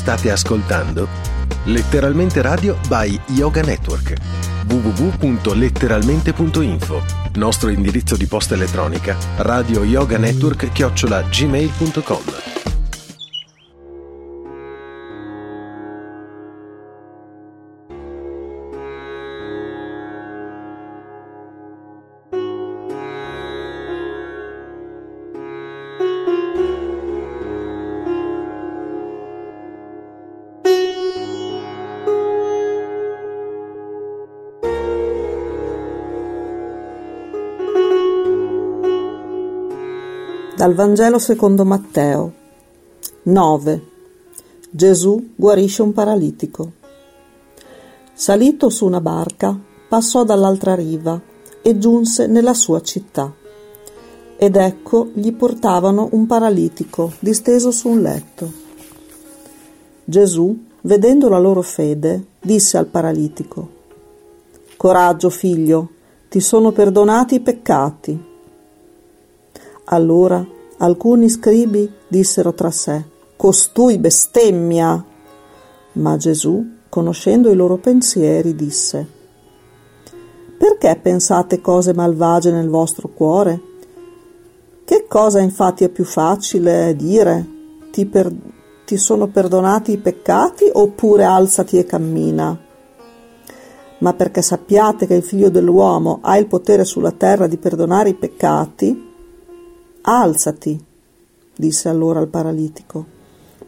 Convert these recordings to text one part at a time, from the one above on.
State ascoltando Letteralmente Radio by Yoga Network. www.letteralmente.info Nostro indirizzo di posta elettronica radio Dal Vangelo secondo Matteo 9. Gesù guarisce un paralitico. Salito su una barca, passò dall'altra riva e giunse nella sua città. Ed ecco gli portavano un paralitico disteso su un letto. Gesù, vedendo la loro fede, disse al paralitico, Coraggio, figlio, ti sono perdonati i peccati. Allora alcuni scribi dissero tra sé, Costui bestemmia. Ma Gesù, conoscendo i loro pensieri, disse, Perché pensate cose malvagie nel vostro cuore? Che cosa infatti è più facile dire? Ti, per- ti sono perdonati i peccati oppure alzati e cammina? Ma perché sappiate che il figlio dell'uomo ha il potere sulla terra di perdonare i peccati, Alzati, disse allora al paralitico,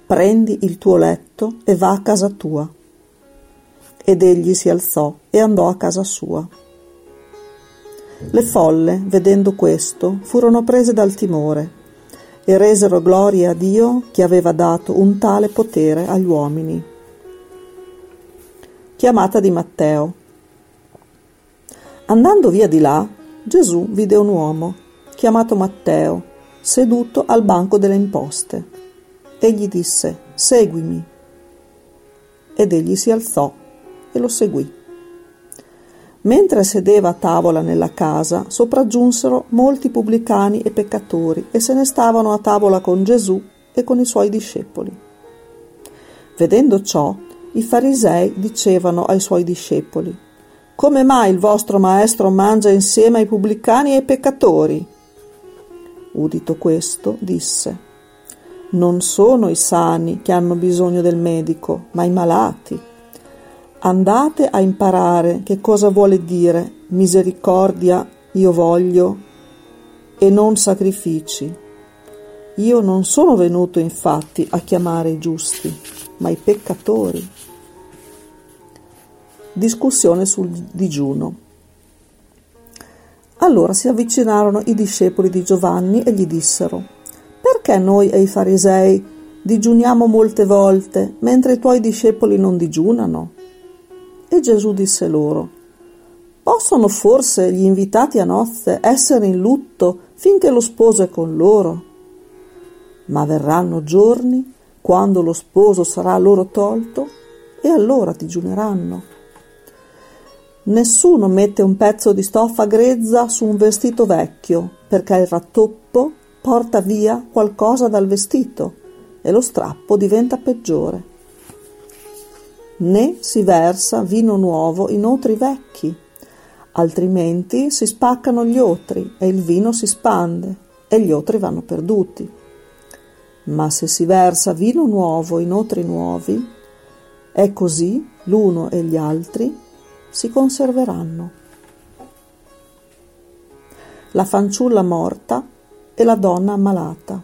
prendi il tuo letto e va a casa tua. Ed egli si alzò e andò a casa sua. Le folle, vedendo questo, furono prese dal timore e resero gloria a Dio che aveva dato un tale potere agli uomini. Chiamata di Matteo. Andando via di là, Gesù vide un uomo chiamato Matteo, seduto al banco delle imposte. Egli disse, Seguimi. Ed egli si alzò e lo seguì. Mentre sedeva a tavola nella casa, sopraggiunsero molti pubblicani e peccatori e se ne stavano a tavola con Gesù e con i suoi discepoli. Vedendo ciò, i farisei dicevano ai suoi discepoli, Come mai il vostro maestro mangia insieme ai pubblicani e ai peccatori? Udito questo, disse, Non sono i sani che hanno bisogno del medico, ma i malati. Andate a imparare che cosa vuole dire misericordia io voglio e non sacrifici. Io non sono venuto infatti a chiamare i giusti, ma i peccatori. Discussione sul digiuno. Allora si avvicinarono i discepoli di Giovanni e gli dissero, perché noi e i farisei digiuniamo molte volte, mentre i tuoi discepoli non digiunano? E Gesù disse loro, possono forse gli invitati a nozze essere in lutto finché lo sposo è con loro? Ma verranno giorni quando lo sposo sarà loro tolto e allora digiuneranno. Nessuno mette un pezzo di stoffa grezza su un vestito vecchio, perché il rattoppo porta via qualcosa dal vestito e lo strappo diventa peggiore. Né si versa vino nuovo in otri vecchi, altrimenti si spaccano gli otri e il vino si spande e gli otri vanno perduti. Ma se si versa vino nuovo in otri nuovi, è così l'uno e gli altri si conserveranno. La fanciulla morta e la donna ammalata.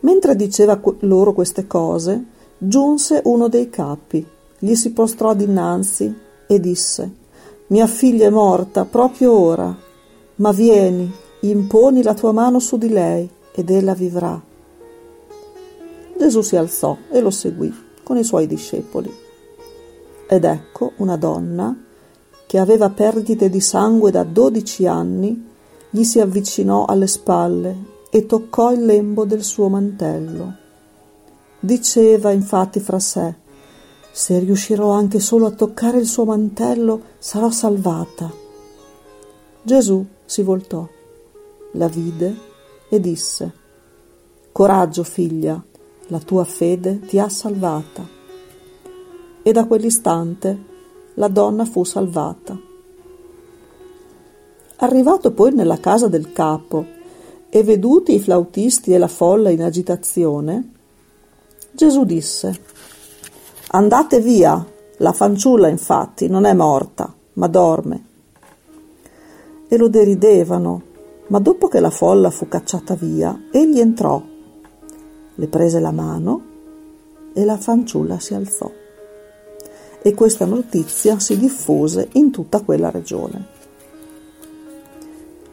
Mentre diceva loro queste cose, giunse uno dei capi, gli si prostrò dinanzi e disse Mia figlia è morta proprio ora, ma vieni, imponi la tua mano su di lei ed ella vivrà. Gesù si alzò e lo seguì con i suoi discepoli. Ed ecco una donna, che aveva perdite di sangue da dodici anni, gli si avvicinò alle spalle e toccò il lembo del suo mantello. Diceva infatti fra sé, se riuscirò anche solo a toccare il suo mantello, sarò salvata. Gesù si voltò, la vide e disse, Coraggio, figlia, la tua fede ti ha salvata. E da quell'istante la donna fu salvata. Arrivato poi nella casa del capo e veduti i flautisti e la folla in agitazione, Gesù disse, Andate via, la fanciulla infatti non è morta, ma dorme. E lo deridevano, ma dopo che la folla fu cacciata via, egli entrò le prese la mano e la fanciulla si alzò. E questa notizia si diffuse in tutta quella regione.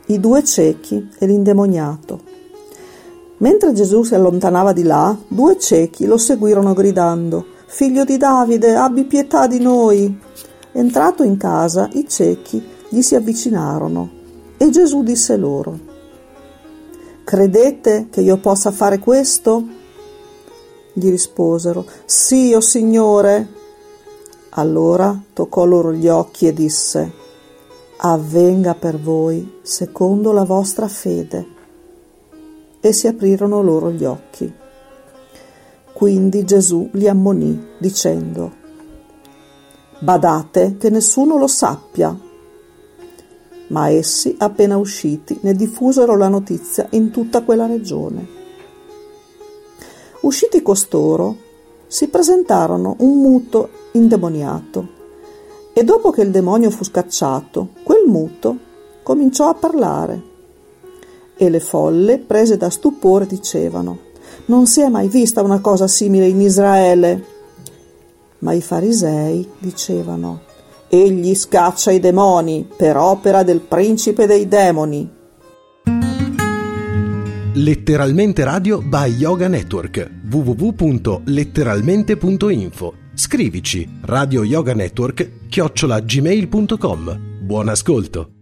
I due ciechi e l'indemoniato. Mentre Gesù si allontanava di là, due ciechi lo seguirono gridando, Figlio di Davide, abbi pietà di noi. Entrato in casa, i ciechi gli si avvicinarono e Gesù disse loro, Credete che io possa fare questo? Gli risposero, Sì, o oh Signore. Allora toccò loro gli occhi e disse, Avvenga per voi secondo la vostra fede. E si aprirono loro gli occhi. Quindi Gesù li ammonì, dicendo, Badate che nessuno lo sappia. Ma essi, appena usciti, ne diffusero la notizia in tutta quella regione. Usciti costoro, si presentarono un muto indemoniato e dopo che il demonio fu scacciato, quel muto cominciò a parlare e le folle, prese da stupore, dicevano non si è mai vista una cosa simile in Israele. Ma i farisei dicevano Egli scaccia i demoni per opera del principe dei demoni. Letteralmente Radio by Yoga Network www.letteralmente.info Scrivici Radio Yoga Network chiocciolagmail.com Buon ascolto!